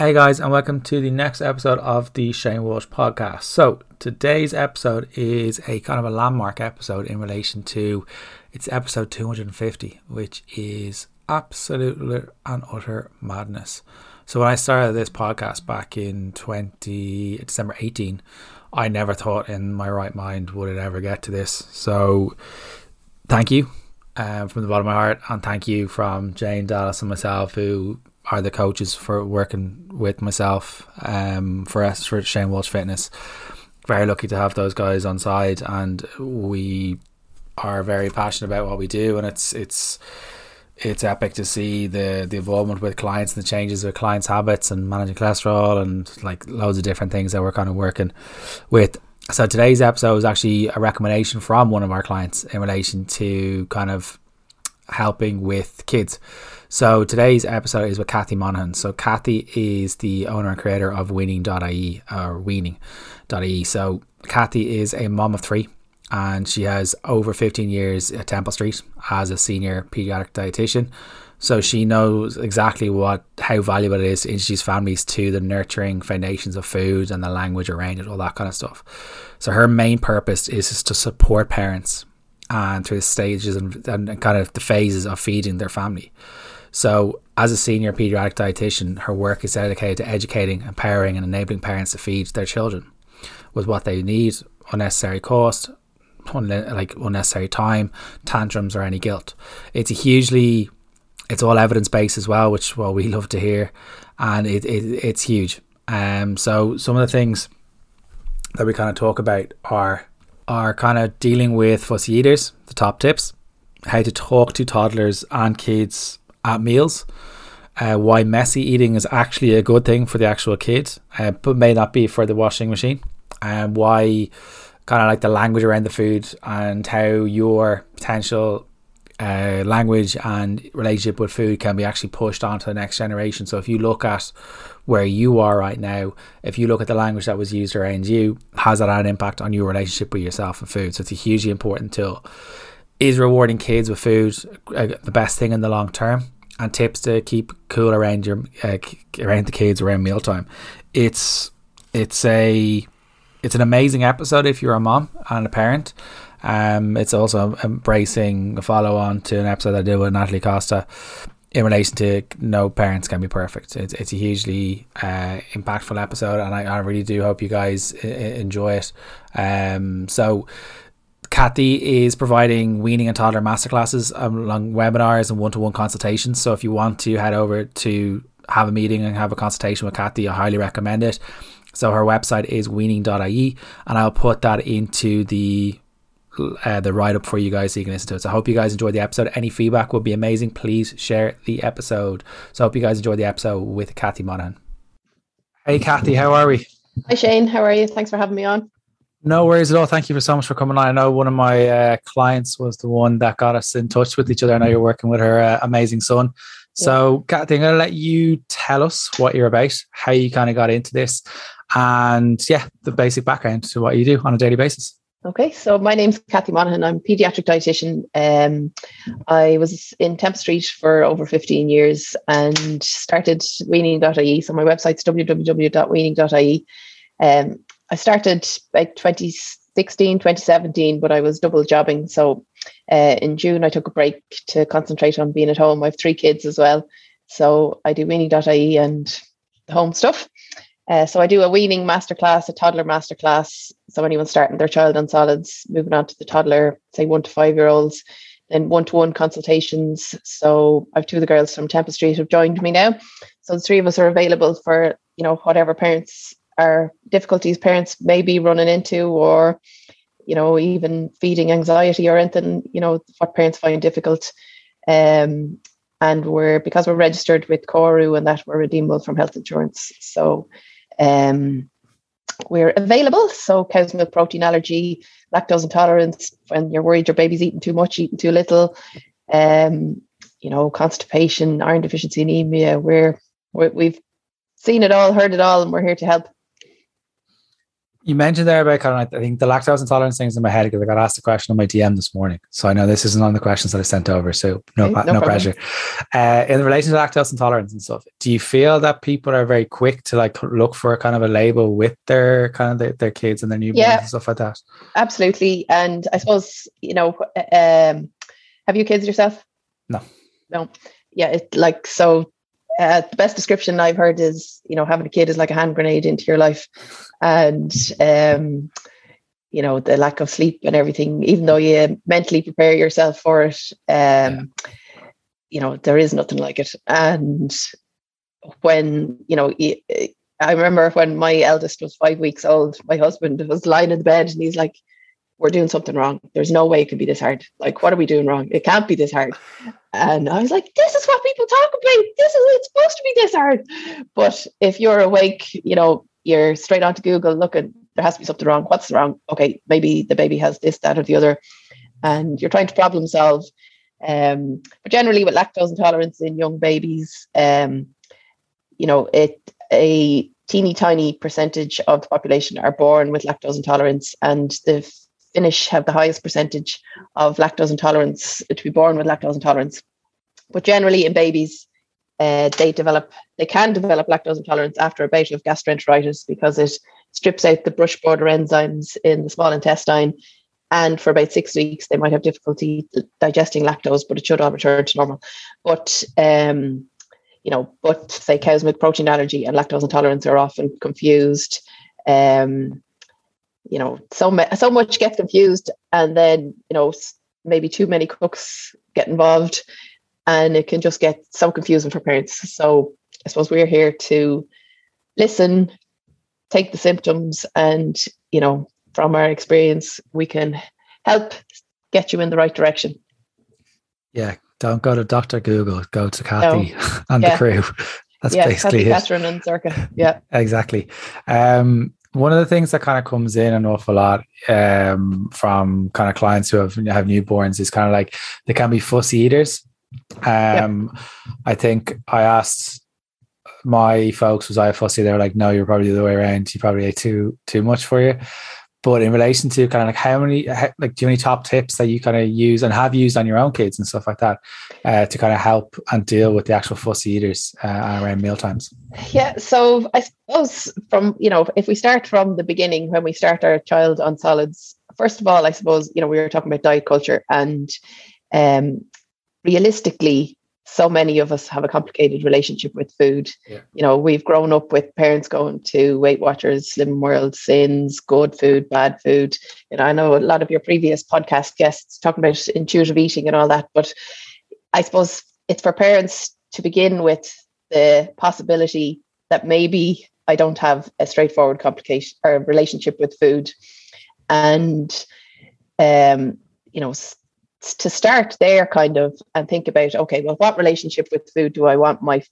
Hey guys, and welcome to the next episode of the Shane Walsh podcast. So, today's episode is a kind of a landmark episode in relation to it's episode 250, which is absolutely and utter madness. So, when I started this podcast back in 20 December 18, I never thought in my right mind would it ever get to this. So, thank you um, from the bottom of my heart, and thank you from Jane Dallas and myself who are the coaches for working with myself um, for us for Shane Walsh Fitness. Very lucky to have those guys on side, and we are very passionate about what we do, and it's it's it's epic to see the the involvement with clients and the changes with clients' habits and managing cholesterol and like loads of different things that we're kind of working with. So today's episode is actually a recommendation from one of our clients in relation to kind of helping with kids. So today's episode is with Cathy Monaghan. So Cathy is the owner and creator of Weaning.ie or Weaning.ie. So Cathy is a mom of three and she has over 15 years at Temple Street as a senior pediatric dietitian. So she knows exactly what how valuable it is to introduce families to the nurturing foundations of food and the language around it, all that kind of stuff. So her main purpose is to support parents and through the stages and, and kind of the phases of feeding their family. So, as a senior pediatric dietitian, her work is dedicated to educating, empowering, and enabling parents to feed their children with what they need, unnecessary cost, like unnecessary time, tantrums, or any guilt. It's a hugely, it's all evidence based as well, which well we love to hear, and it, it it's huge. Um, so some of the things that we kind of talk about are are kind of dealing with fussy eaters, the top tips, how to talk to toddlers and kids at meals. Uh, why messy eating is actually a good thing for the actual kid, uh, but may not be for the washing machine. And um, why kind of like the language around the food and how your potential uh, language and relationship with food can be actually pushed onto the next generation. So if you look at where you are right now, if you look at the language that was used around you, has that had an impact on your relationship with yourself and food? So it's a hugely important tool. Is rewarding kids with food uh, the best thing in the long term? and tips to keep cool around your uh, around the kids around mealtime. It's it's a it's an amazing episode if you're a mom and a parent. Um, it's also embracing a follow on to an episode I did with Natalie Costa in relation to no parents can be perfect. It's, it's a hugely uh, impactful episode, and I, I really do hope you guys I- enjoy it. Um, so Cathy is providing weaning and toddler masterclasses along webinars and one-to-one consultations. So if you want to head over to have a meeting and have a consultation with Cathy, I highly recommend it. So her website is weaning.ie, and I'll put that into the uh, the write up for you guys so you can listen to it. So I hope you guys enjoyed the episode. Any feedback would be amazing. Please share the episode. So I hope you guys enjoyed the episode with Cathy Monaghan. Hey Cathy, how are we? Hi Shane, how are you? Thanks for having me on. No worries at all. Thank you for so much for coming on. I know one of my uh, clients was the one that got us in touch with each other. I know you're working with her uh, amazing son. So, yeah. Cathy, I'm going to let you tell us what you're about, how you kind of got into this, and yeah, the basic background to what you do on a daily basis. Okay, so my name's Cathy Monaghan. I'm a pediatric dietitian. Um, I was in Temple Street for over 15 years and started weaning.ie. So my website's www.weaning.ie. Um, I started like 2016, 2017, but I was double jobbing. So uh, in June, I took a break to concentrate on being at home. I have three kids as well. So I do weaning.ie and the home stuff. Uh, so I do a weaning masterclass, a toddler masterclass. So anyone starting their child on solids, moving on to the toddler, say one to five year olds, then one to one consultations. So I've two of the girls from Temple Street have joined me now. So the three of us are available for you know whatever parents are difficulties parents may be running into or you know even feeding anxiety or anything you know what parents find difficult. Um, and we're because we're registered with CORU and that we're redeemable from health insurance. So um, we're available. So cow's milk protein allergy lactose intolerance when you're worried your baby's eating too much eating too little um, you know constipation iron deficiency anemia we're, we're we've seen it all heard it all and we're here to help You mentioned there about kind of, I think the lactose intolerance things in my head because I got asked a question on my DM this morning. So I know this isn't on the questions that I sent over. So no, okay, no, no pressure. Uh, in relation to lactose intolerance and stuff, do you feel that people are very quick to like look for kind of a label with their kind of their, their kids and their newborns yeah, and stuff like that? Absolutely. And I suppose, you know, um, have you kids yourself? No. No. Yeah. It like, so uh, the best description I've heard is, you know, having a kid is like a hand grenade into your life, and um, you know the lack of sleep and everything. Even though you mentally prepare yourself for it, um, you know there is nothing like it. And when you know, I remember when my eldest was five weeks old, my husband was lying in the bed and he's like, we're doing something wrong. There's no way it could be this hard. Like, what are we doing wrong? It can't be this hard. And I was like, this is what people talk about. This is it's supposed to be this hard. But if you're awake, you know, you're straight onto Google looking, there has to be something wrong. What's wrong? Okay, maybe the baby has this, that, or the other. And you're trying to problem solve. Um, but generally with lactose intolerance in young babies, um, you know, it a teeny tiny percentage of the population are born with lactose intolerance and the Finnish have the highest percentage of lactose intolerance to be born with lactose intolerance. But generally, in babies, uh, they develop, they can develop lactose intolerance after a bout of gastroenteritis because it strips out the brush border enzymes in the small intestine. And for about six weeks, they might have difficulty digesting lactose, but it should all return to normal. But um, you know, but say cow's milk protein allergy and lactose intolerance are often confused. Um, you know so so much gets confused and then you know maybe too many cooks get involved and it can just get so confusing for parents so i suppose we're here to listen take the symptoms and you know from our experience we can help get you in the right direction yeah don't go to dr google go to cathy no. and yeah. the crew that's yeah, basically Cathy, it. Catherine and Circa. Yeah, exactly. Um, one of the things that kind of comes in an awful lot um, from kind of clients who have have newborns is kind of like they can be fussy eaters. Um. I think I asked my folks, was I fussy? They were like, no, you're probably the other way around. You probably ate too too much for you. But in relation to kind of like how many, how, like, do you have any top tips that you kind of use and have used on your own kids and stuff like that uh, to kind of help and deal with the actual fussy eaters uh, around meal times? Yeah. So I suppose from, you know, if we start from the beginning, when we start our child on solids, first of all, I suppose, you know, we were talking about diet culture and um, realistically, so many of us have a complicated relationship with food. Yeah. You know, we've grown up with parents going to Weight Watchers, Slim World, Syns, good food, bad food. You know, I know a lot of your previous podcast guests talking about intuitive eating and all that, but I suppose it's for parents to begin with the possibility that maybe I don't have a straightforward complication or relationship with food. And um, you know, to start there kind of and think about okay well what relationship with food do i want my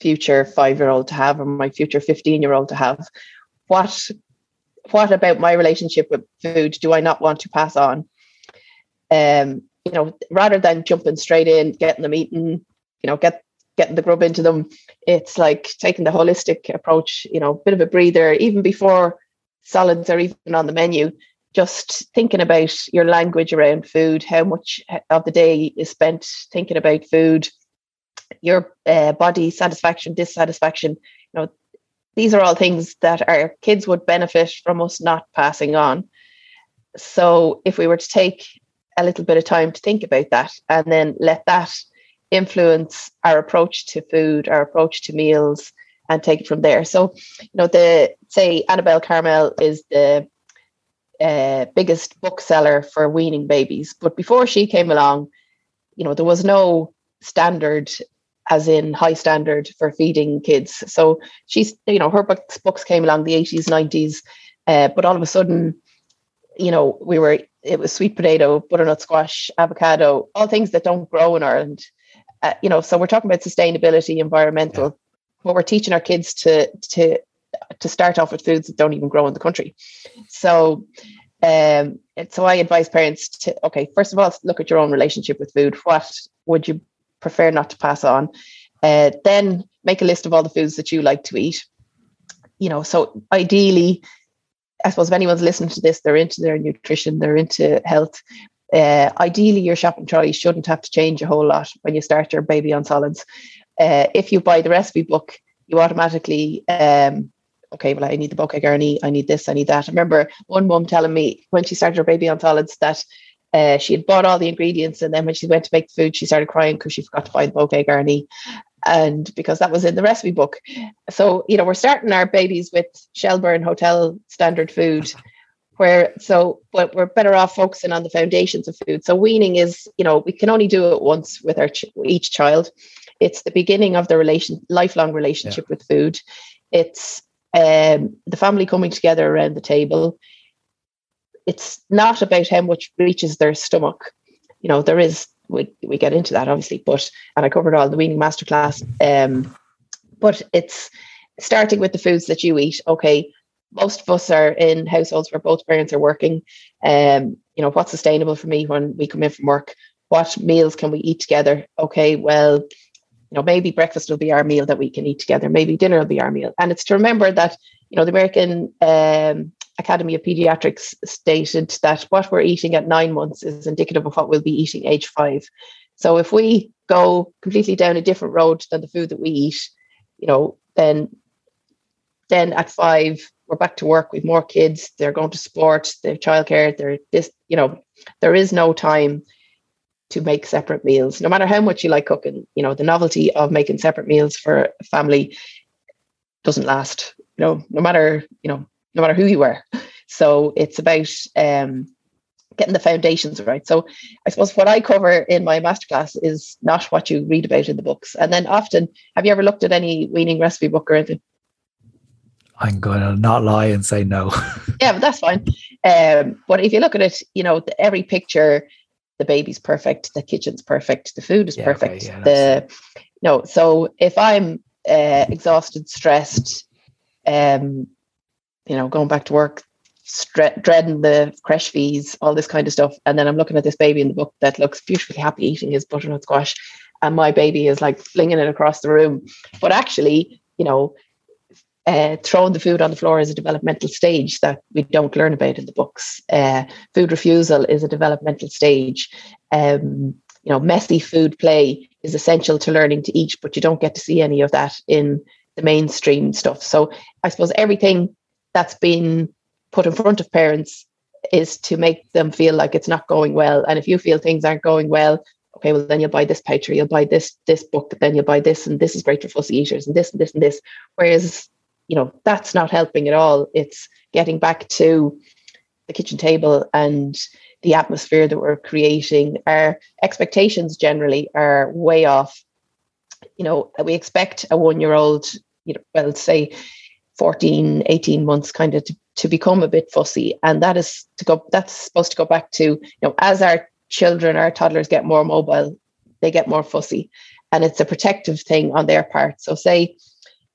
future five year old to have or my future 15 year old to have? What what about my relationship with food do i not want to pass on? Um you know rather than jumping straight in getting them eaten you know get getting the grub into them it's like taking the holistic approach you know a bit of a breather even before salads are even on the menu just thinking about your language around food, how much of the day is spent thinking about food, your uh, body satisfaction, dissatisfaction. You know, these are all things that our kids would benefit from us not passing on. So, if we were to take a little bit of time to think about that and then let that influence our approach to food, our approach to meals, and take it from there. So, you know, the say Annabel Karmel is the uh, biggest bookseller for weaning babies. But before she came along, you know, there was no standard, as in high standard for feeding kids. So she's, you know, her books books came along the eighties, nineties, uh, but all of a sudden, you know, we were it was sweet potato, butternut squash, avocado, all things that don't grow in Ireland. Uh, you know, so we're talking about sustainability, environmental. Yeah. But we're teaching our kids to to to start off with foods that don't even grow in the country. So, um, so I advise parents to okay, first of all, look at your own relationship with food. What would you prefer not to pass on? Uh, then make a list of all the foods that you like to eat. You know, so ideally, I suppose if anyone's listening to this, they're into their nutrition, they're into health. Uh, ideally, your shopping trolley shouldn't have to change a whole lot when you start your baby on solids. Uh, if you buy the recipe book, you automatically um, okay, well, I need the bouquet garni, I need this, I need that. I remember one mum telling me when she started her baby on solids that uh, she had bought all the ingredients, and then when she went to make the food, she started crying because she forgot to buy the bouquet garni, and because that was in the recipe book. So you know, we're starting our babies with Shelbourne Hotel standard food. Where so, but we're better off focusing on the foundations of food. So weaning is, you know, we can only do it once with our ch- each child. It's the beginning of the relation, lifelong relationship yeah. with food. It's um, the family coming together around the table. It's not about how much reaches their stomach. You know, there is we we get into that obviously, but and I covered all the weaning masterclass. Um, but it's starting with the foods that you eat. Okay, most of us are in households where both parents are working. Um, you know, what's sustainable for me when we come in from work? What meals can we eat together? Okay, well, you know, maybe breakfast will be our meal that we can eat together. Maybe dinner will be our meal. And it's to remember that, you know, the American um, Academy of Pediatrics stated that what we're eating at nine months is indicative of what we'll be eating age five. So if we go completely down a different road than the food that we eat, you know, then then at five we're back to work with more kids. They're going to sport, they're childcare, they're this, you know, there is no time to make separate meals. No matter how much you like cooking you know the novelty of making separate meals for a family doesn't last you know no matter you know no matter who you are so it's about um, getting the foundations right. So i suppose what i cover in my masterclass is not what you read about in the books. And then often have you ever looked at any weaning recipe book or anything? I'm going to not lie and say no. Yeah but that's fine. Um, but if you look at it you know every picture the baby's perfect, the kitchen's perfect, the food is yeah, perfect. Okay, yeah, the no, so if I'm uh, exhausted, stressed, um, you know, going back to work, stre- dreading the crèche fees, all this kind of stuff, and then I'm looking at this baby in the book that looks beautifully happy eating his butternut squash, and my baby is like flinging it across the room, but actually, you know, uh, throwing the food on the floor is a developmental stage that we don't learn about in the books. Uh, food refusal is a developmental stage. Um, you know, messy food play is essential to learning to eat, but you don't get to see any of that in the mainstream stuff. So I suppose everything that's been put in front of parents is to make them feel like it's not going well. And if you feel things aren't going well, okay, well then you'll buy this or you'll buy this this book, then you'll buy this, and this is great for fussy eaters, and this and this and this. Whereas you know that's not helping at all. It's getting back to the kitchen table and the atmosphere that we're creating. Our expectations generally are way off. You know we expect a one year old you know well say 14 18 months kind of to, to become a bit fussy. And that is to go that's supposed to go back to you know as our children our toddlers get more mobile they get more fussy. And it's a protective thing on their part. So say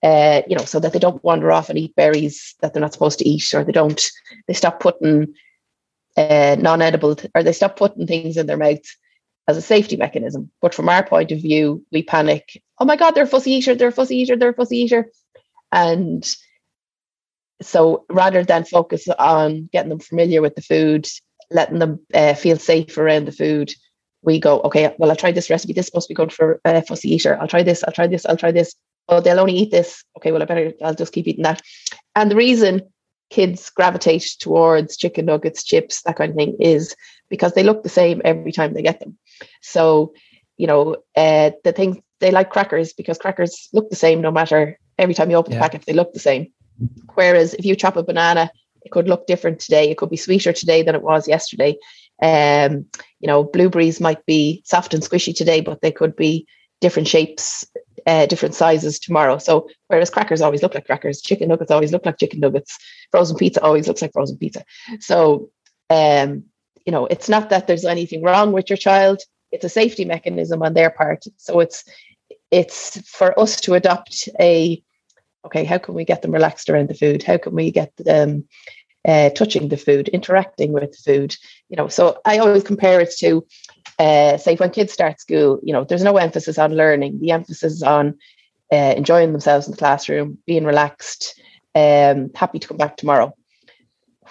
uh, you know, so that they don't wander off and eat berries that they're not supposed to eat, or they don't, they stop putting uh, non-edible, or they stop putting things in their mouths as a safety mechanism. But from our point of view, we panic. Oh my God, they're a fussy eater, they're a fussy eater, they're a fussy eater. And so rather than focus on getting them familiar with the food, letting them uh, feel safe around the food, we go, okay, well, I'll try this recipe. This to be good for a fussy eater. I'll try this, I'll try this, I'll try this oh, they'll only eat this. Okay, well, I better, I'll just keep eating that. And the reason kids gravitate towards chicken nuggets, chips, that kind of thing is because they look the same every time they get them. So, you know, uh, the thing they like crackers because crackers look the same no matter every time you open yeah. the packet, they look the same. Whereas if you chop a banana, it could look different today. It could be sweeter today than it was yesterday. Um, you know, blueberries might be soft and squishy today, but they could be different shapes uh, different sizes tomorrow. So whereas crackers always look like crackers, chicken nuggets always look like chicken nuggets, frozen pizza always looks like frozen pizza. So um, you know, it's not that there's anything wrong with your child; it's a safety mechanism on their part. So it's it's for us to adopt a okay. How can we get them relaxed around the food? How can we get them uh, touching the food, interacting with food? You know, so I always compare it to uh, say when kids start school, you know, there's no emphasis on learning. The emphasis is on uh, enjoying themselves in the classroom, being relaxed, um, happy to come back tomorrow.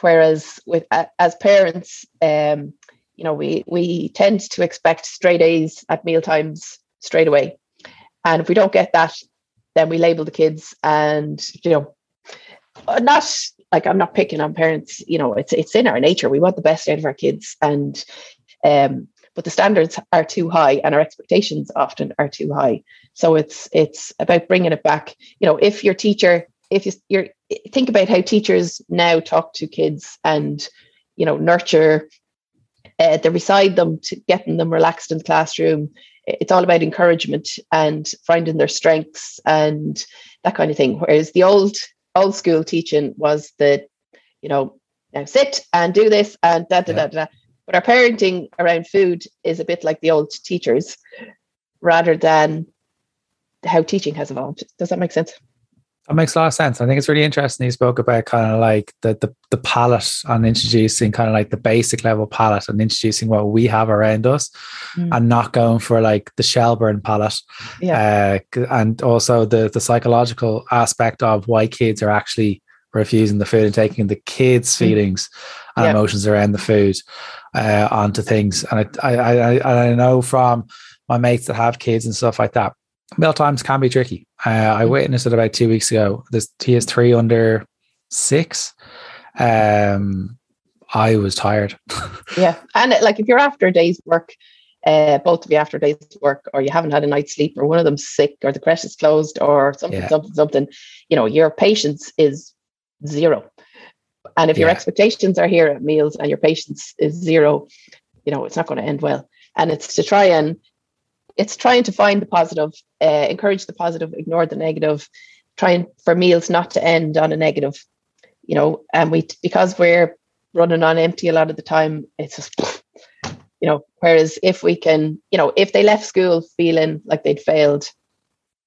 whereas with as parents, um, you know, we we tend to expect straight A's at meal times straight away, and if we don't get that, then we label the kids, and you know, not like I'm not picking on parents. You know, it's it's in our nature. We want the best out of our kids, and um, but the standards are too high, and our expectations often are too high. So it's it's about bringing it back. You know, if your teacher, if you, you're think about how teachers now talk to kids and you know nurture uh, they recite them to getting them relaxed in the classroom it's all about encouragement and finding their strengths and that kind of thing whereas the old old school teaching was that you know now sit and do this and da da da da but our parenting around food is a bit like the old teachers rather than how teaching has evolved does that make sense that makes a lot of sense. I think it's really interesting. You spoke about kind of like the the, the palate and introducing kind of like the basic level palate and introducing what we have around us, mm. and not going for like the Shelbourne palate. Yeah, uh, and also the the psychological aspect of why kids are actually refusing the food and taking the kids' mm. feelings mm. and yeah. emotions around the food uh, onto things. And I, I I I know from my mates that have kids and stuff like that meal times can be tricky. Uh, I mm. witnessed it about two weeks ago. This he is three under six. Um, I was tired. yeah, and like if you're after a day's work, uh, both of you after a day's work, or you haven't had a night's sleep, or one of them's sick, or the crèche is closed, or something, yeah. something, something, you know, your patience is zero. And if yeah. your expectations are here at meals and your patience is zero, you know, it's not going to end well. And it's to try and it's trying to find the positive, uh, encourage the positive, ignore the negative, trying for meals not to end on a negative, you know, and we because we're running on empty a lot of the time, it's just you know, whereas if we can, you know, if they left school feeling like they'd failed,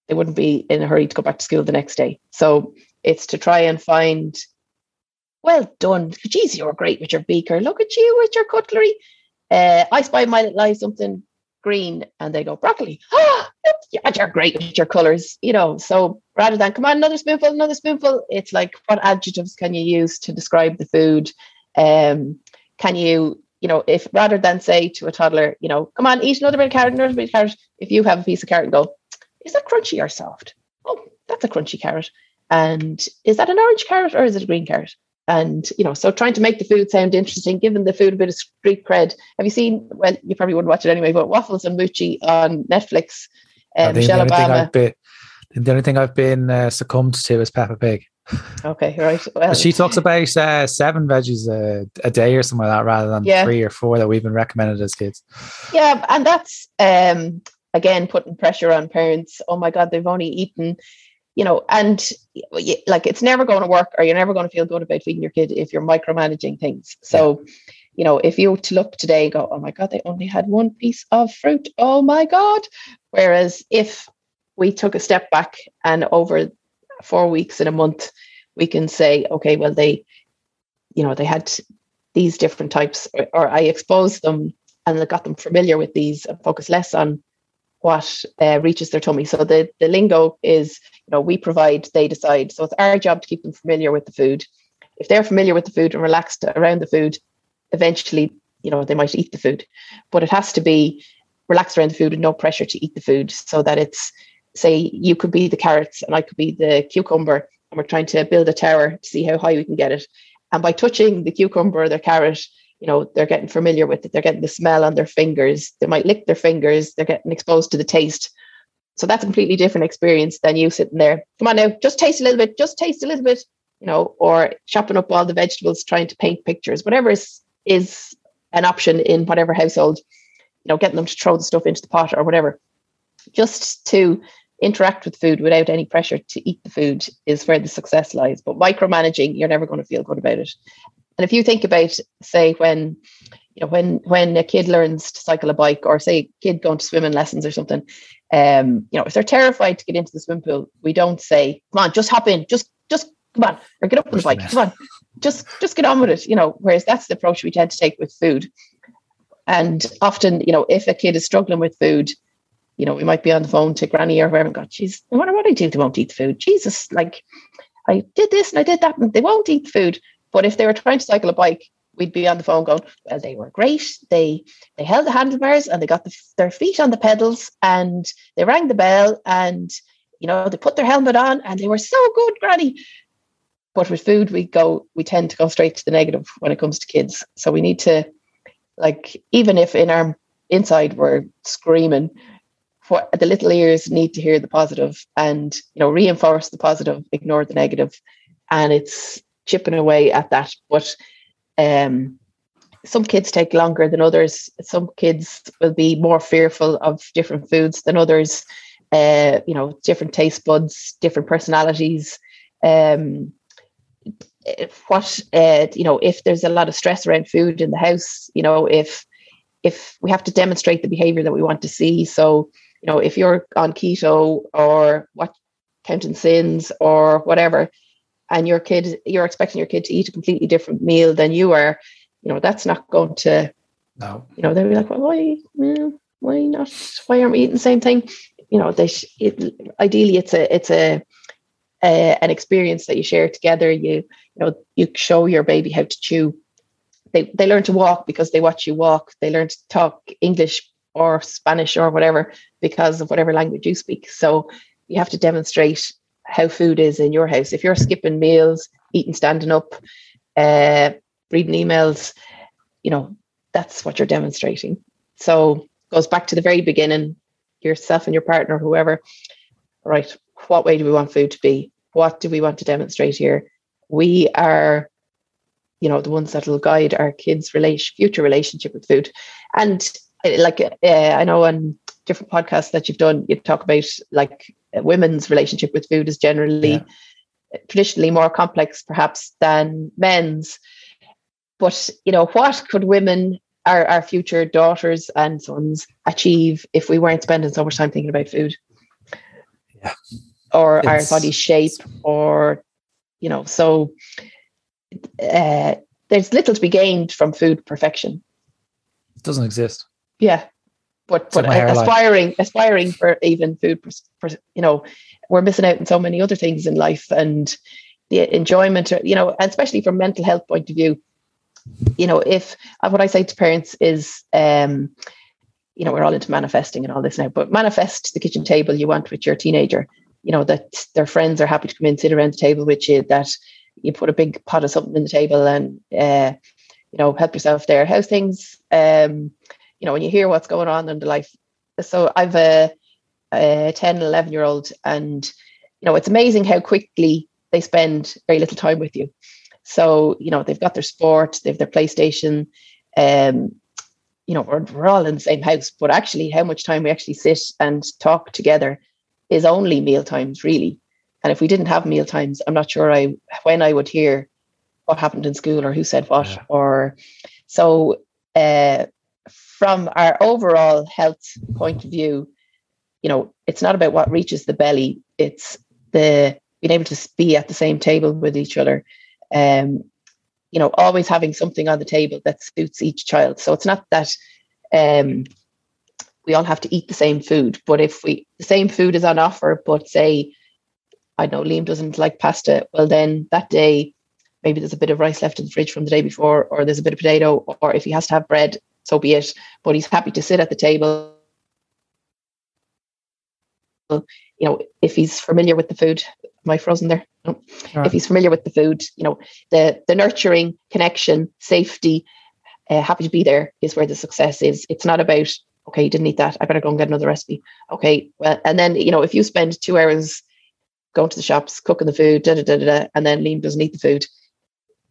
they wouldn't be in a hurry to go back to school the next day. So it's to try and find, well done. Geez, you're great with your beaker. Look at you with your cutlery. Uh, I spy my little eye something green and they go broccoli. Oh, yeah you're great with your colors you know so rather than come on another spoonful another spoonful. It's like what adjectives can you use to describe the food? Um can you you know if rather than say to a toddler you know come on eat another bit of carrot another bit of carrot. If you have a piece of carrot and go is that crunchy or soft? Oh that's a crunchy carrot. And is that an orange carrot or is it a green carrot and you know so trying to make the food sound interesting giving the food a bit of street cred have you seen well you probably wouldn't watch it anyway but waffles and Mochi on netflix um, Michelle the Obama. Been, the only thing I've been uh, succumbed to is Peppa Pig. Okay, right. Well, she talks about uh, seven veggies a, a, day or something like that, rather than yeah. three or four that we've been recommended as kids. Yeah, and that's um, again putting pressure on parents. Oh my God, they've only eaten you know, and like it's never going to work or you're never going to feel good about feeding your kid if you're micromanaging things. So, yeah. you know, if you to look today go, oh my God, they only had one piece of fruit. Oh my God. Whereas if we took a step back and over four weeks in a month, we can say, okay, well, they, you know, they had these different types, or, or I exposed them and I got them familiar with these and focus less on what uh, reaches their tummy. So the, the lingo is, you know, we provide, they decide. So it's our job to keep them familiar with the food. If they're familiar with the food and relaxed around the food, eventually, you know, they might eat the food. But it has to be relaxed around the food and no pressure to eat the food so that it's, say, you could be the carrots and I could be the cucumber and we're trying to build a tower to see how high we can get it. And by touching the cucumber or the carrot, you know they're getting familiar with it. They're getting the smell on their fingers. They might lick their fingers. They're getting exposed to the taste. So that's a completely different experience than you sitting there. Come on now just taste a little bit just taste a little bit you know or chopping up all the vegetables trying to paint pictures. Whatever is is an option in whatever household you know getting them to throw the stuff into the pot or whatever. Just to interact with food without any pressure to eat the food is where the success lies. But micromanaging you're never going to feel good about it and if you think about, say, when you know when when a kid learns to cycle a bike, or say a kid going to swimming lessons or something, um, you know, if they're terrified to get into the swim pool, we don't say, "Come on, just hop in, just just come on, or get up on the bike, come on, just just get on with it." You know, whereas that's the approach we tend to take with food. And often, you know, if a kid is struggling with food, you know, we might be on the phone to granny or whoever and go, geez, I wonder what I do. They won't eat the food. Jesus, like I did this and I did that and they won't eat the food But if they were trying to cycle a bike, we'd be on the phone going, well, they were great. They they held the handlebars and they got the, their feet on the pedals and they rang the bell and you know they put their helmet on and they were so good, Granny. But with food, we go we tend to go straight to the negative when it comes to kids. So we need to like even if in our inside we're screaming, what the little ears need to hear the positive and you know reinforce the positive, ignore the negative, and it's chipping away at that. But um, some kids take longer than others. Some kids will be more fearful of different foods than others. Uh, you know, different taste buds, different personalities. Um, what uh, you know, if there's a lot of stress around food in the house, you know, if if we have to demonstrate the behavior that we want to see. So, you know, if you're on keto or what counting syns or whatever, and your kid you're expecting your kid to eat a completely different meal than you are you know that's not going to no. you know they'll be like well why why not? Why aren't we eating the same thing? You know they sh- it, ideally it's a it's a an experience that you share together. You you know you show your baby how to chew. They they learn to walk because they watch you walk. They learn to talk english or spanish or whatever because of whatever language you speak. So you have to demonstrate how food is in your house. If you're skipping meals, eating standing up, uh, reading emails, you know, that's what you're demonstrating. So goes back to the very beginning, yourself and your partner, whoever, right? What way do we want food to be? What do we want to demonstrate here? We are, you know, the ones that will guide our kids' relation, future relationship with food. And uh, like uh, I know on different podcasts that you've done, you talk about like women's relationship with food is generally yeah. traditionally more complex perhaps than men's. But you know what could women our, our future daughters and sons achieve if we weren't spending so much time thinking about food? Yeah. Or it's, our body shape or you know so uh, there's little to be gained from food perfection. It doesn't exist. Yeah but but aspiring aspiring for even food for, you know we're missing out on so many other things in life and the enjoyment you know especially from mental health point of view you know if uh, what i say to parents is um you know we're all into manifesting and all this now but manifest the kitchen table you want with your teenager you know that their friends are happy to come in sit around the table with you that you put a big pot of something in the table and uh, you know help yourself there. How's things um you know, when you hear what's going on in the life. So I've a, a 10, 11 year old, and, you know, it's amazing how quickly they spend very little time with you. So, you know, they've got their sport, they've their PlayStation, um, you know, we're, we're all in the same house, but actually how much time we actually sit and talk together is only meal times, really. And if we didn't have meal times, I'm not sure I when I would hear what happened in school or who said what yeah. or so uh, from our overall health point of view, you know, it's not about what reaches the belly. It's the being able to be at the same table with each other. Um, you know, always having something on the table that suits each child. So it's not that um, we all have to eat the same food, but if we the same food is on offer, but say, I know Liam doesn't like pasta, well then that day maybe there's a bit of rice left in the fridge from the day before, or there's a bit of potato, or if he has to have bread, so be it. But he's happy to sit at the table. You know, if he's familiar with the food, am I frozen there? No. Right. If he's familiar with the food, you know, the the nurturing, connection, safety, uh, happy to be there is where the success is. It's not about okay, you didn't eat that. I better go and get another recipe. Okay, well, and then you know, if you spend two hours going to the shops, cooking the food, da da da da, and then Liam doesn't eat the food,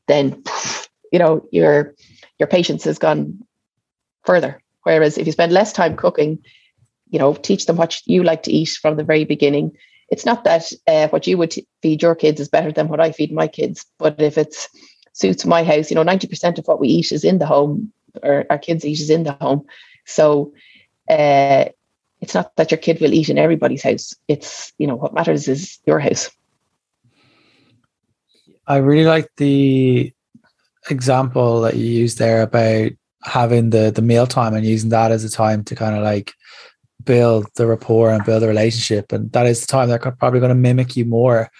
then you know your your patience has gone further. Whereas if you spend less time cooking, you know, teach them what you like to eat from the very beginning. It's not that uh, what you would feed your kids is better than what I feed my kids, but if it suits my house, you know, 90% of what we eat is in the home, or our kids eat is in the home. So uh, it's not that your kid will eat in everybody's house. It's, you know, what matters is your house. I really like the example that you used there about having the the meal time and using that as a time to kind of like build the rapport and build a relationship and that is the time they're probably going to mimic you more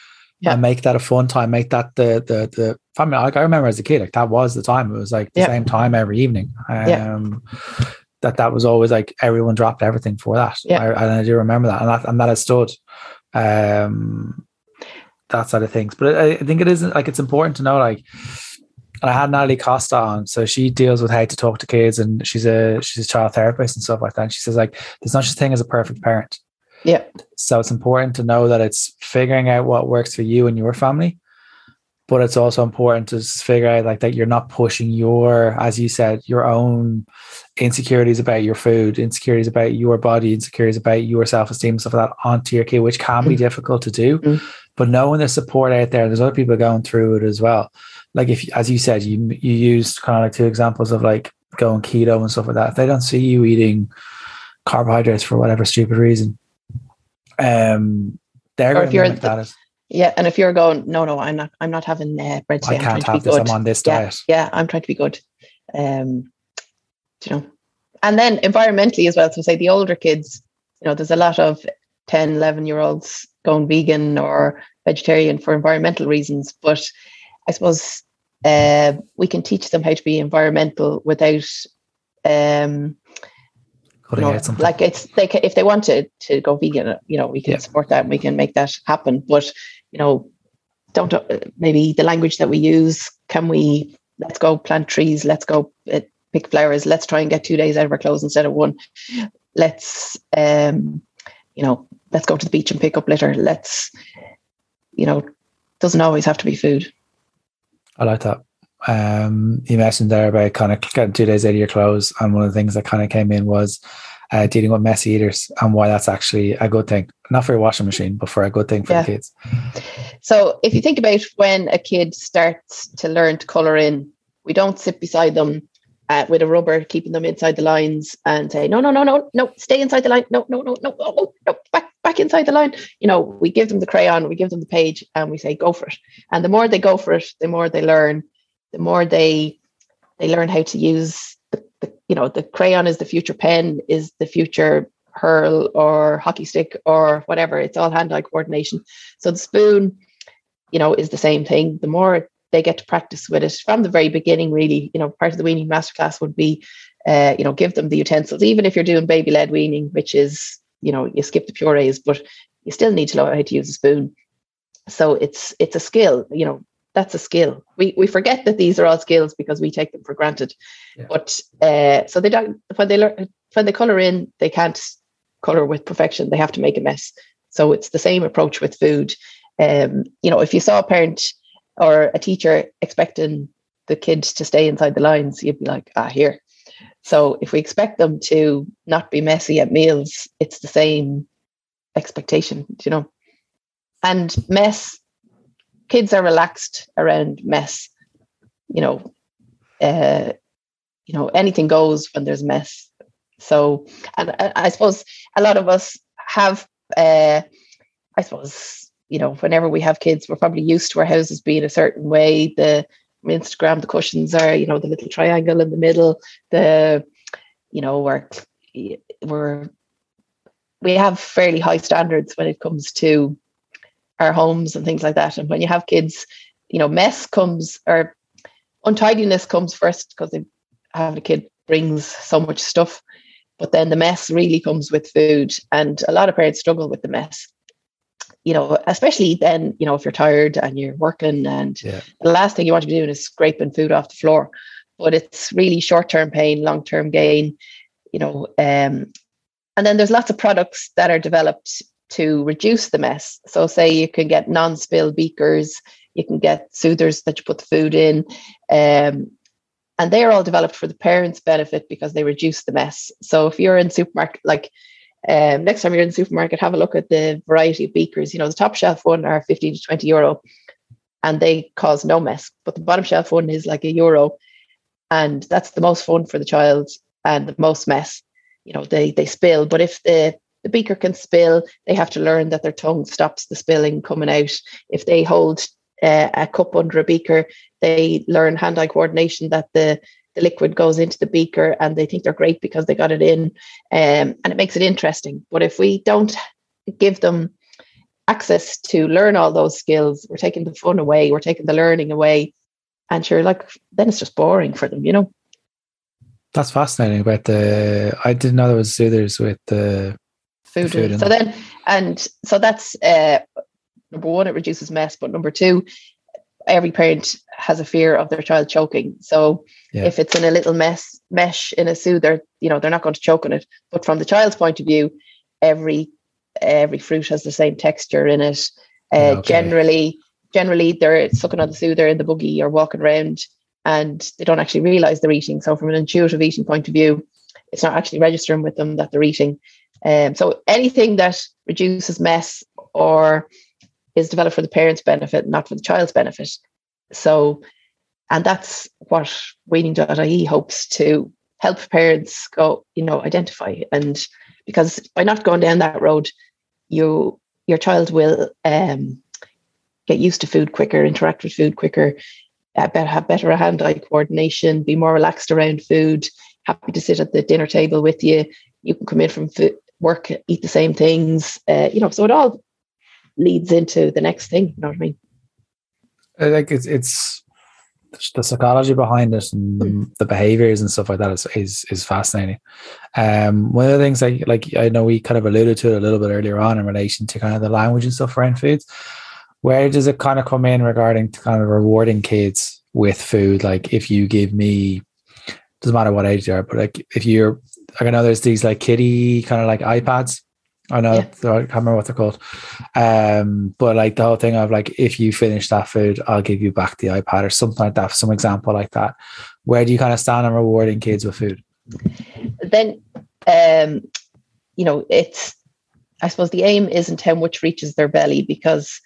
yeah. and make that a fun time make that the the the family. Like I remember as a kid, like that was the time. It was like the Yeah. same time every evening. Um, Yeah. That that was always like everyone dropped everything for that. Yeah. I, and I do remember that, and that and that has stood. Um, that side of things, but I, I think it isn't like it's important to know like. And I had Natalie Costa on, so she deals with how to talk to kids, and she's a she's a child therapist and stuff like that. And she says like, there's no such thing as a perfect parent. Yeah. So it's important to know that it's figuring out what works for you and your family. But it's also important to figure out like that you're not pushing your, as you said, your own insecurities about your food, insecurities about your body, insecurities about your self-esteem, stuff like that onto your kid, which can be Mm. difficult to do. Mm. But knowing there's support out there, there's other people going through it as well. Like if, as you said, you you used kind of like two examples of like going keto and stuff like that. If they don't see you eating carbohydrates for whatever stupid reason, um, they're Or going if to you're like the- Yeah, and if you're going, no, no, I'm not, I'm not having uh, bread I today. I'm can't have this. good. I'm on this yeah, diet. yeah, I'm trying to be good. Um, you know, and then environmentally as well. So say the older kids, you know, there's a lot of 10, 11 year olds going vegan or vegetarian for environmental reasons. But I suppose uh, we can teach them how to be environmental without, um, you know, like it's they ca if they want to to go vegan, you know, we can Yeah. support that and we can make that happen. But you know, don't uh, maybe the language that we use. Can we let's go plant trees? Let's go uh, pick flowers. Let's try and get two days out of our clothes instead of one. Let's um, you know, let's go to the beach and pick up litter. Let's you know, doesn't always have to be food. I like that. Um, you mentioned there about kind of getting two days out of your clothes, and one of the things that kind of came in was uh, dealing with messy eaters and why that's actually a good thing, not for your washing machine, but for a good thing for Yeah. the kids. So if you think about when a kid starts to learn to color in, we don't sit beside them uh, with a rubber, keeping them inside the lines and say, no, no, no, no, no, stay inside the line. No, no, no, no, no, no, no, back, back inside the line. You know, we give them the crayon, we give them the page and we say, go for it. And the more they go for it, the more they learn, the more they, they learn how to use the, the you know, the crayon is the future pen, is the future hurl or hockey stick or whatever. It's all hand-eye coordination. So the spoon, you know, is the same thing. The more they get to practice with it from the very beginning, really, you know, part of the weaning masterclass would be, uh, you know, give them the utensils, even if you're doing baby led weaning, which is, you know, you skip the purees, but you still need to know how to use a spoon. So it's it's a skill, you know, that's a skill. We we forget that these are all skills because we take them for granted. Yeah. But uh, so they don't when they learn when they color in, they can't color with perfection. They have to make a mess. So it's the same approach with food. Um, you know, if you saw a parent or a teacher expecting the kid to stay inside the lines, you'd be like, ah, here. So if we expect them to not be messy at meals, it's the same expectation, you know. And mess, kids are relaxed around mess. You know, uh, you know, anything goes when there's mess. So, and I, I suppose a lot of us have, uh, I suppose, you know, whenever we have kids, we're probably used to our houses being a certain way. The Instagram, the cushions are, you know, the little triangle in the middle. The, you know, we're we're we have fairly high standards when it comes to our homes and things like that. And when you have kids, you know, mess comes or untidiness comes first because having a kid brings so much stuff. But then the mess really comes with food. And a lot of parents struggle with the mess. You know, especially then, you know, if you're tired and you're working and Yeah. the last thing you want to be doing is scraping food off the floor. But it's really short-term pain, long-term gain, you know. Um, and then there's lots of products that are developed to reduce the mess. So say you can get non-spill beakers, you can get soothers that you put the food in. Um, and they're all developed for the parents' benefit because they reduce the mess. So if you're in supermarket, like um, next time you're in the supermarket, have a look at the variety of beakers. You know, the top shelf one are 15 to 20 euro and they cause no mess. But the bottom shelf one is like a euro. And that's the most fun for the child and the most mess. You know, they they spill. But if the the beaker can spill, they have to learn that their tongue stops the spilling coming out. If they hold uh, a cup under a beaker, they learn hand-eye coordination that the the liquid goes into the beaker and they think they're great because they got it in um, and it makes it interesting but if we don't give them access to learn all those skills we're taking the fun away we're taking the learning away and sure, like then it's just boring for them, you know. That's fascinating about the. I didn't know there was soothers with the food. The food so then, and so that's uh, number one. It reduces mess, but number two, every parent has a fear of their child choking. So yeah. if it's in a little mess mesh in a soother, you know they're not going to choke on it. But from the child's point of view, every every fruit has the same texture in it. Uh, okay. Generally, generally they're sucking on the soother in the buggy or walking around and they don't actually realize they're eating. So, from an intuitive eating point of view, it's not actually registering with them that they're eating. Um, so, anything that reduces mess or is developed for the parent's benefit, not for the child's benefit. So, and that's what weaning.ie hopes to help parents go, you know, identify. And because by not going down that road, you your child will um, get used to food quicker, interact with food quicker, uh, better, have better hand-eye coordination, be more relaxed around food, happy to sit at the dinner table with you. You can come in from food, work, eat the same things. Uh, you know, so it all leads into the next thing. You know what I mean? I think it's it's the psychology behind it and the, mm. the, behaviors and stuff like that is is, is fascinating. Um, one of the things I like, I know we kind of alluded to it a little bit earlier on in relation to kind of the language and stuff around foods where does it kind of come in regarding to kind of rewarding kids with food? Like if you give me, doesn't matter what age they are, but like if you're, like I know there's these like kitty kind of like iPads. I know. I can't remember what they're called. Um, but like the whole thing of like if you finish that food, I'll give you back the iPad or something like that. Some example like that. Where do you kind of stand on rewarding kids with food? Then, um, you know, it's I suppose the aim isn't how much reaches their belly because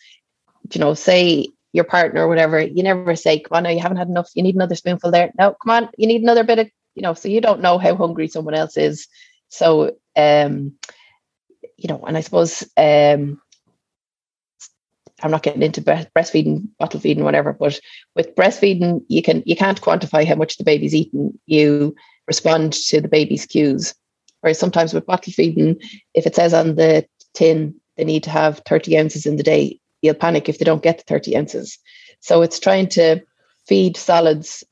you know, say your partner or whatever, you never say, come on, now you haven't had enough. You need another spoonful there. No, come on, you need another bit of, you know, so you don't know how hungry someone else is. So, um, you know, and I suppose um, I'm not getting into breastfeeding, bottle feeding, whatever, but with breastfeeding, you can you can't quantify how much the baby's eaten. You respond to the baby's cues. Whereas sometimes with bottle feeding, if it says on the tin they need to have 30 ounces in the day, you'll panic if they don't get the 30 ounces. So it's trying to feed solids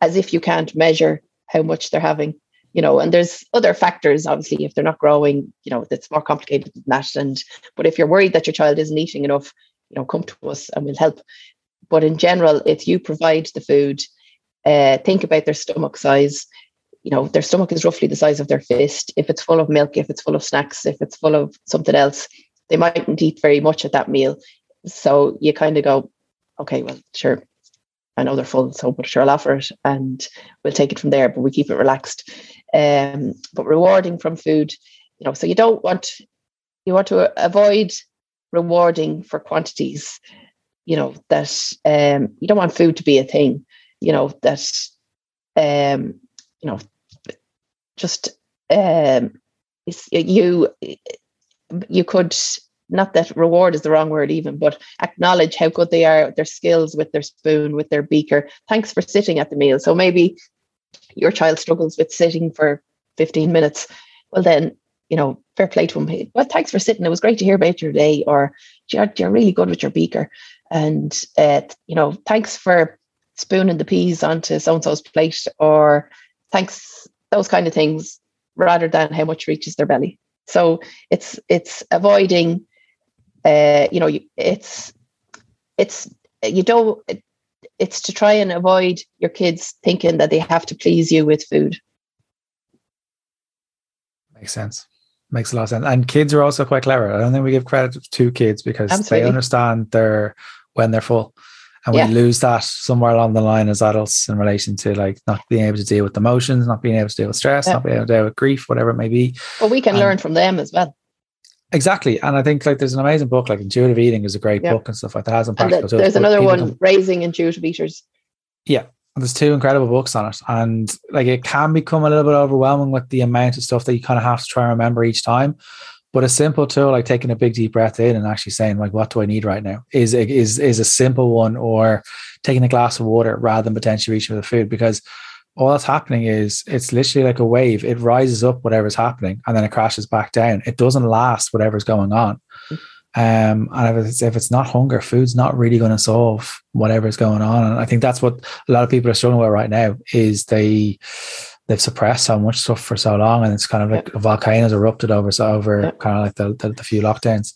as if you can't measure how much they're having, you know, and there's other factors, obviously, if they're not growing, you know, it's more complicated than that. And but if you're worried that your child isn't eating enough, you know, come to us and we'll help. But in general, if you provide the food, uh, think about their stomach size. You know, their stomach is roughly the size of their fist. If it's full of milk, if it's full of snacks, if it's full of something else, they mightn't eat very much at that meal. So you kind of go, okay, well, sure. I know they're full, so but sure I'll offer it and we'll take it from there, but we keep it relaxed. Um, but rewarding from food, you know, so you don't want you want to avoid rewarding for quantities, you know, that um you don't want food to be a thing, you know, that um, you know, just um you you could not that reward is the wrong word even, but acknowledge how good they are, their skills with their spoon, with their beaker. Thanks for sitting at the meal. So maybe your child struggles with sitting for 15 minutes. Well, then, you know, fair play to him. Well, thanks for sitting. It was great to hear about your day. Or you're, you're really good with your beaker. And, uh, you know, thanks for spooning the peas onto so and so's plate. Or thanks, those kind of things, rather than how much reaches their belly. So it's it's avoiding uh, you know, it's it's you don't. It's to try and avoid your kids thinking that they have to please you with food. Makes sense. Makes a lot of sense. And kids are also quite clever. I don't think we give credit to kids because Absolutely. they understand their when they're full. And we yeah. lose that somewhere along the line as adults in relation to like not being able to deal with emotions, not being able to deal with stress, yeah. not being able to deal with grief, whatever it may be. Well, we can and, learn from them as well. Exactly. And I think like there's an amazing book, like Intuitive Eating is a great yeah. book and stuff like that. Has practical the, There's another one, Raising Intuitive Eaters. Yeah. There's two incredible books on it. And like it can become a little bit overwhelming with the amount of stuff that you kind of have to try and remember each time. But a simple tool like taking a big deep breath in and actually saying, like, what do I need right now? Is is is a simple one, or taking a glass of water rather than potentially reaching for the food. Because all that's happening is it's literally like a wave. It rises up whatever's happening and then it crashes back down. It doesn't last whatever's going on. Um, and if it's, if it's not hunger, food's not really going to solve whatever's going on. And I think that's what a lot of people are struggling with right now is they they've suppressed so much stuff for so long, and it's kind of like yeah. volcanoes erupted over so over yeah. kind of like the, the, the few lockdowns.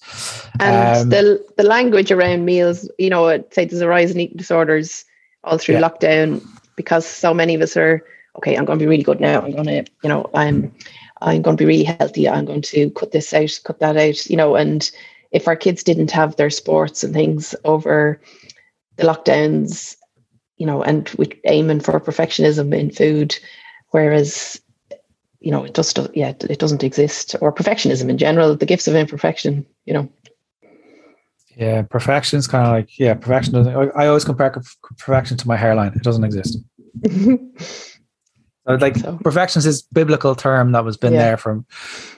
And um, the the language around meals, you know, it say there's a rise in eating disorders all through yeah. lockdown because so many of us are okay. I'm going to be really good now. I'm going to, you know, I'm I'm going to be really healthy. I'm going to cut this out, cut that out, you know. And if our kids didn't have their sports and things over the lockdowns, you know, and with aiming for perfectionism in food, whereas you know it just yeah it doesn't exist or perfectionism in general the gifts of imperfection you know yeah perfection is kind of like yeah perfection doesn't i always compare perfection to my hairline it doesn't exist like so. perfection is this biblical term that was been yeah. there from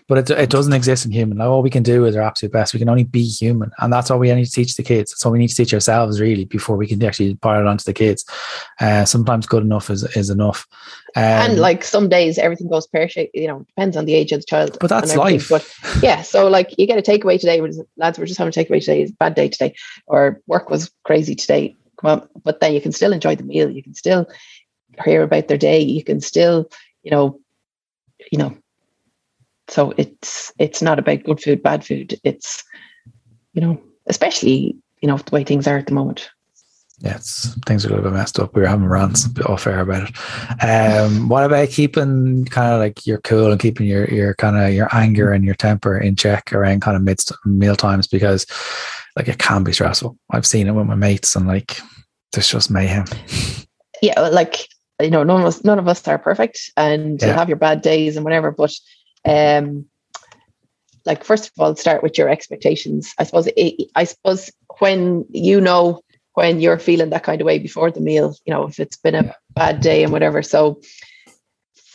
but it, it doesn't exist in human. Like, all we can do is our absolute best. We can only be human and that's all we need to teach the kids. That's all we need to teach ourselves really before we can actually part it onto the kids. Uh, sometimes good enough is, is enough. Um, and like some days everything goes pear-shaped you know depends on the age of the child but that's life. but yeah so like you get a takeaway today lads we're just having a takeaway today it's a bad day today or work was crazy today come on but then you can still enjoy the meal you can still hear about their day you can still you know you know so it's it's not about good food bad food it's you know especially you know the way things are at the moment yeah, things are a little bit messed up. We were having rants a bit off air about it. Um, what about keeping kind of like your cool and keeping your your kind of your anger and your temper in check around kind of mid meal times because like it can be stressful. I've seen it with my mates and like it's just mayhem. Yeah, like you know, none of us none of us are perfect, and yeah. you'll have your bad days and whatever. But um, like first of all, start with your expectations. I suppose. It, I suppose when you know when you're feeling that kind of way before the meal, you know, if it's been a bad day and whatever. So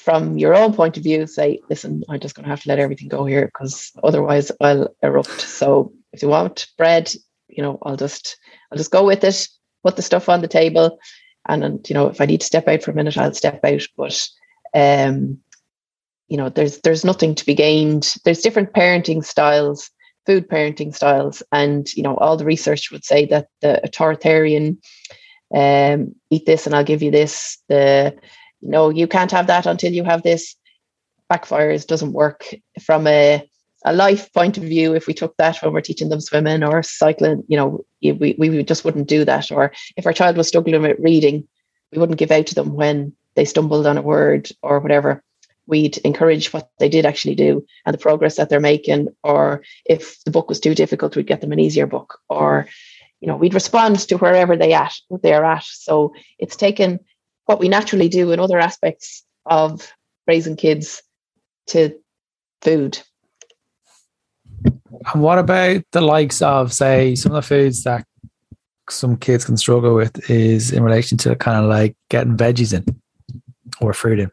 from your own point of view, say, listen, I'm just going to have to let everything go here because otherwise I'll erupt. So if you want bread, you know, I'll just I'll just go with it, put the stuff on the table, and, and you know, if I need to step out for a minute, I'll step out. But um, you know, there's there's nothing to be gained. There's different parenting styles food parenting styles. And, you know, all the research would say that the authoritarian um, eat this and I'll give you this, the, you know, you can't have that until you have this backfires, doesn't work from a, a life point of view. If we took that when we're teaching them swimming or cycling, you know, we, we just wouldn't do that. Or if our child was struggling with reading, we wouldn't give out to them when they stumbled on a word or whatever we'd encourage what they did actually do and the progress that they're making. Or if the book was too difficult, we'd get them an easier book. Or, you know, we'd respond to wherever they at they are at. So it's taken what we naturally do in other aspects of raising kids to food. And what about the likes of, say, some of the foods that some kids can struggle with is in relation to kind of like getting veggies in or fruit in?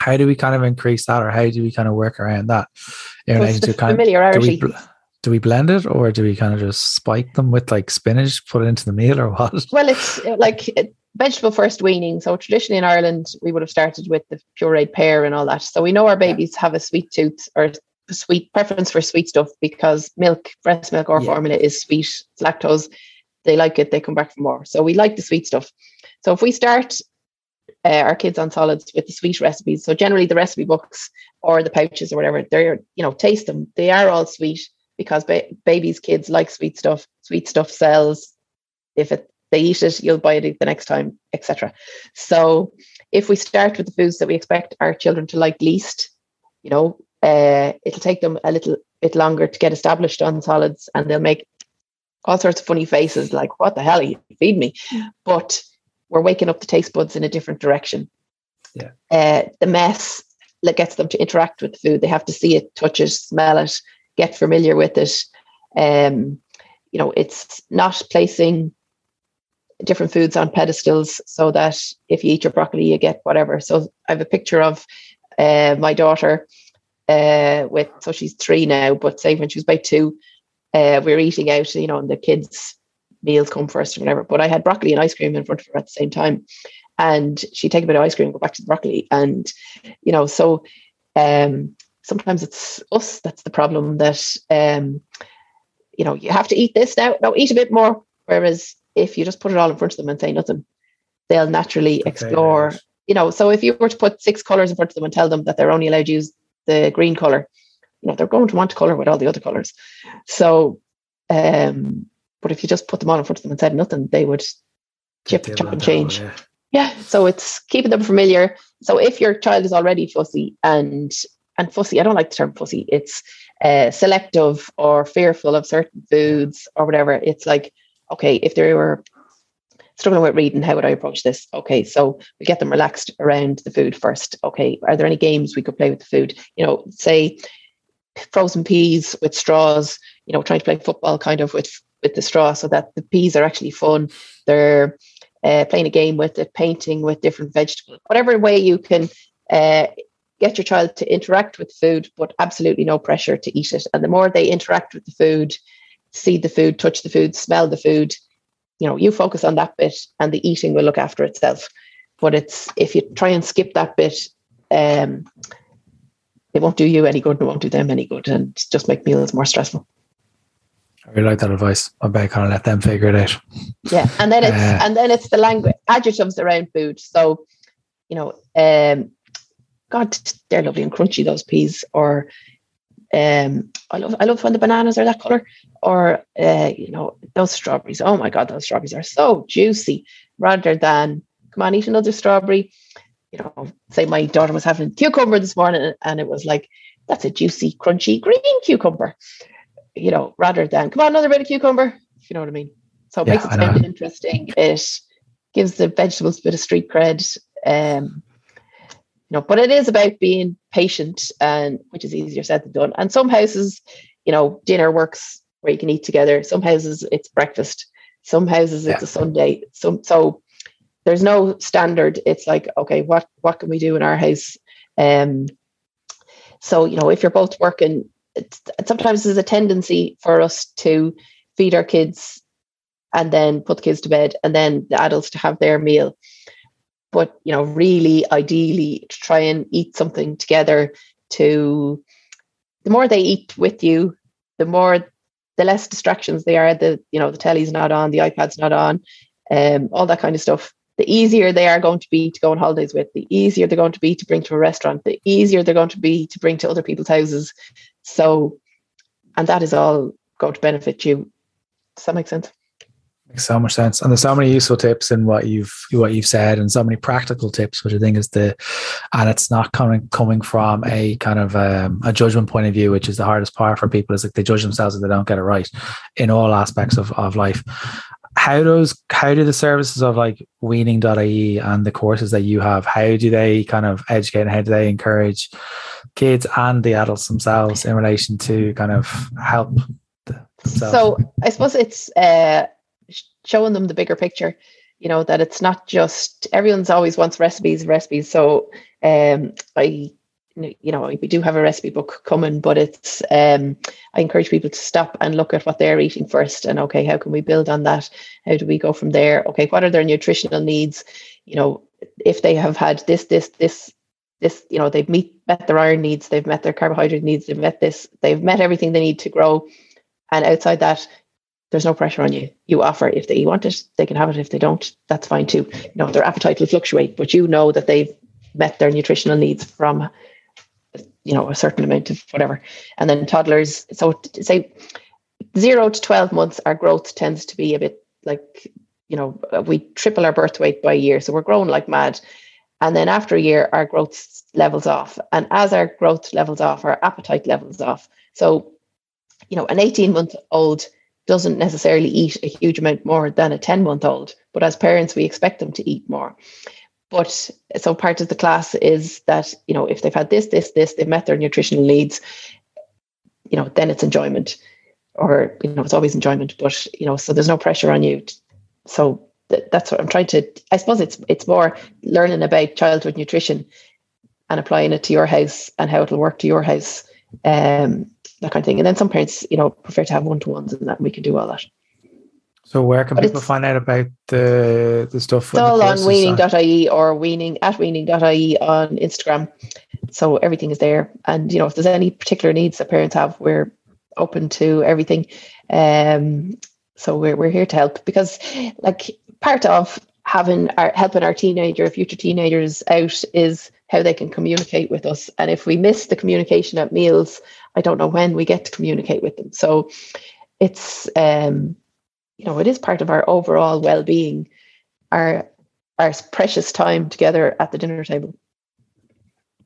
how do we kind of increase that or how do we kind of work around that in relation to kind familiarity. Of, do, we, do we blend it or do we kind of just spike them with like spinach put it into the meal or what well it's uh, like vegetable first weaning so traditionally in ireland we would have started with the pureed pear and all that so we know our babies have a sweet tooth or sweet preference for sweet stuff because milk breast milk or yeah. formula is sweet it's lactose they like it they come back for more so we like the sweet stuff so if we start uh, our kids on solids with the sweet recipes. So generally the recipe books or the pouches or whatever, they're, you know, taste them. They are all sweet because ba- babies, kids like sweet stuff. Sweet stuff sells. If it, they eat it, you'll buy it the next time, etc. So if we start with the foods that we expect our children to like least, you know, uh, it'll take them a little bit longer to get established on solids and they'll make all sorts of funny faces like, what the hell are you feed me? But we're waking up the taste buds in a different direction. Yeah. Uh, the mess that gets them to interact with the food. They have to see it, touch it, smell it, get familiar with it. Um, you know, it's not placing different foods on pedestals so that if you eat your broccoli, you get whatever. So I have a picture of uh, my daughter uh, with, so she's three now, but say when she was about two, uh, we are eating out, you know, and the kids meals come first or whatever. But I had broccoli and ice cream in front of her at the same time. And she'd take a bit of ice cream, go back to the broccoli. And, you know, so um, sometimes it's us that's the problem that, um, you know, you have to eat this now. No, eat a bit more. Whereas if you just put it all in front of them and say nothing, they'll naturally okay, explore. You know, so if you were to put six colors in front of them and tell them that they're only allowed to use the green color, you know, they're going to want to color with all the other colors. So, um, but if you just put them all in front of them and said nothing, they would chip, chop and change. yeah. yeah. So it's keeping them familiar. So if your child is already fussy and and fussy, I don't like the term fussy. It's uh, selective or fearful of certain foods or whatever. It's like, okay, if they were struggling with reading, how would I approach this? Okay, so we get them relaxed around the food first. Okay, are there any games we could play with the food? You know, say frozen peas with straws. You know, trying to play football kind of with with the straw so that the peas are actually fun. They're uh, playing a game with it, painting with different vegetables, whatever way you can uh, get your child to interact with food, but absolutely no pressure to eat it. And the more they interact with the food, see the food, touch the food, smell the food, you know, you focus on that bit and the eating will look after itself. But it's if you try and skip that bit, um, it won't do you any good and it won't do them any good and just make meals more stressful. I really like that advice. I better kind of let them figure it out. Yeah, and then it's uh, and then it's the language adjectives around food. So, you know, um, God, they're lovely and crunchy those peas. Or, um, I love I love when the bananas are that color. Or, uh, you know, those strawberries. Oh my God, those strawberries are so juicy. Rather than come on, eat another strawberry. You know, say my daughter was having cucumber this morning, and it was like that's a juicy, crunchy green cucumber you know, rather than come on, another bit of cucumber, if you know what I mean. So it yeah, makes it sound interesting. It gives the vegetables a bit of street cred. Um, you know, but it is about being patient and which is easier said than done. And some houses, you know, dinner works where you can eat together. Some houses it's breakfast. Some houses it's yeah. a Sunday. Some so there's no standard. It's like, okay, what what can we do in our house? Um so, you know, if you're both working, it's, sometimes there's a tendency for us to feed our kids and then put the kids to bed and then the adults to have their meal but you know really ideally to try and eat something together to the more they eat with you the more the less distractions they are the you know the telly's not on the ipad's not on um, all that kind of stuff the easier they are going to be to go on holidays with the easier they're going to be to bring to a restaurant the easier they're going to be to bring to other people's houses so, and that is all going to benefit you. Does that make sense? Makes so much sense, and there's so many useful tips in what you've what you've said, and so many practical tips, which I think is the, and it's not coming coming from a kind of um, a judgment point of view, which is the hardest part for people. Is like they judge themselves if they don't get it right in all aspects of, of life. How does how do the services of like weaning.ie and the courses that you have, how do they kind of educate and how do they encourage kids and the adults themselves in relation to kind of help themselves? So I suppose it's uh, showing them the bigger picture. You know that it's not just everyone's always wants recipes, recipes. So um, I you know, we do have a recipe book coming, but it's um, I encourage people to stop and look at what they're eating first, and okay, how can we build on that? How do we go from there? Okay, what are their nutritional needs? You know, if they have had this, this, this this, you know, they've meet, met their iron needs, they've met their carbohydrate needs, they've met this, they've met everything they need to grow. And outside that, there's no pressure on you. You offer if they want it, they can have it. If they don't, that's fine too. You know, their appetite will fluctuate, but you know that they've met their nutritional needs from, you know, a certain amount of whatever. And then toddlers, so say zero to 12 months, our growth tends to be a bit like, you know, we triple our birth weight by a year. So we're growing like mad. And then after a year, our growth levels off. And as our growth levels off, our appetite levels off. So, you know, an 18 month old doesn't necessarily eat a huge amount more than a 10 month old. But as parents, we expect them to eat more. But so part of the class is that, you know, if they've had this, this, this, they've met their nutritional needs, you know, then it's enjoyment. Or, you know, it's always enjoyment. But, you know, so there's no pressure on you. So that's what I'm trying to. I suppose it's it's more learning about childhood nutrition and applying it to your house and how it'll work to your house, um, that kind of thing. And then some parents, you know, prefer to have one to ones, and that we can do all that. So where can but people find out about the the stuff? It's all on weaning.ie or weaning at weaning.ie on Instagram. So everything is there. And you know, if there's any particular needs that parents have, we're open to everything. Um, so we're we're here to help because, like, part of having our helping our teenager, future teenagers out is how they can communicate with us. And if we miss the communication at meals, I don't know when we get to communicate with them. So it's um, you know, it is part of our overall well-being, our our precious time together at the dinner table.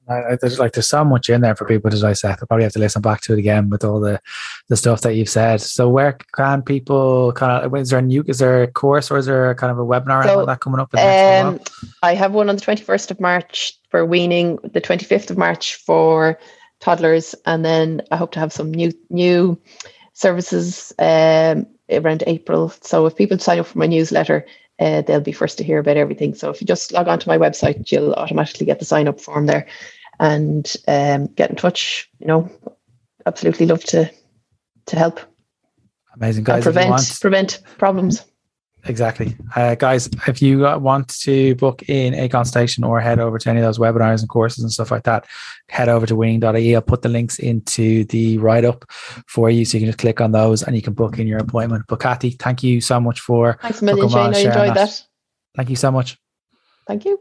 I, there's like there's so much in there for people to dissect. I probably have to listen back to it again with all the the stuff that you've said. So where can people kind of is there a new is there a course or is there a kind of a webinar so, that coming up? Um, I have one on the 21st of March for weaning, the 25th of March for toddlers, and then I hope to have some new new services um, around April. So if people sign up for my newsletter, uh, they'll be first to hear about everything. So if you just log on to my website, you'll automatically get the sign up form there and um, get in touch. You know, absolutely love to to help. Amazing guys. prevent want, prevent problems. Exactly, uh, guys. If you want to book in a consultation or head over to any of those webinars and courses and stuff like that, head over to weaning.ie. I'll put the links into the write up for you, so you can just click on those and you can book in your appointment. But Cathy, thank you so much for thanks a million, Shane. I enjoyed that. that. Thank you so much. Thank you.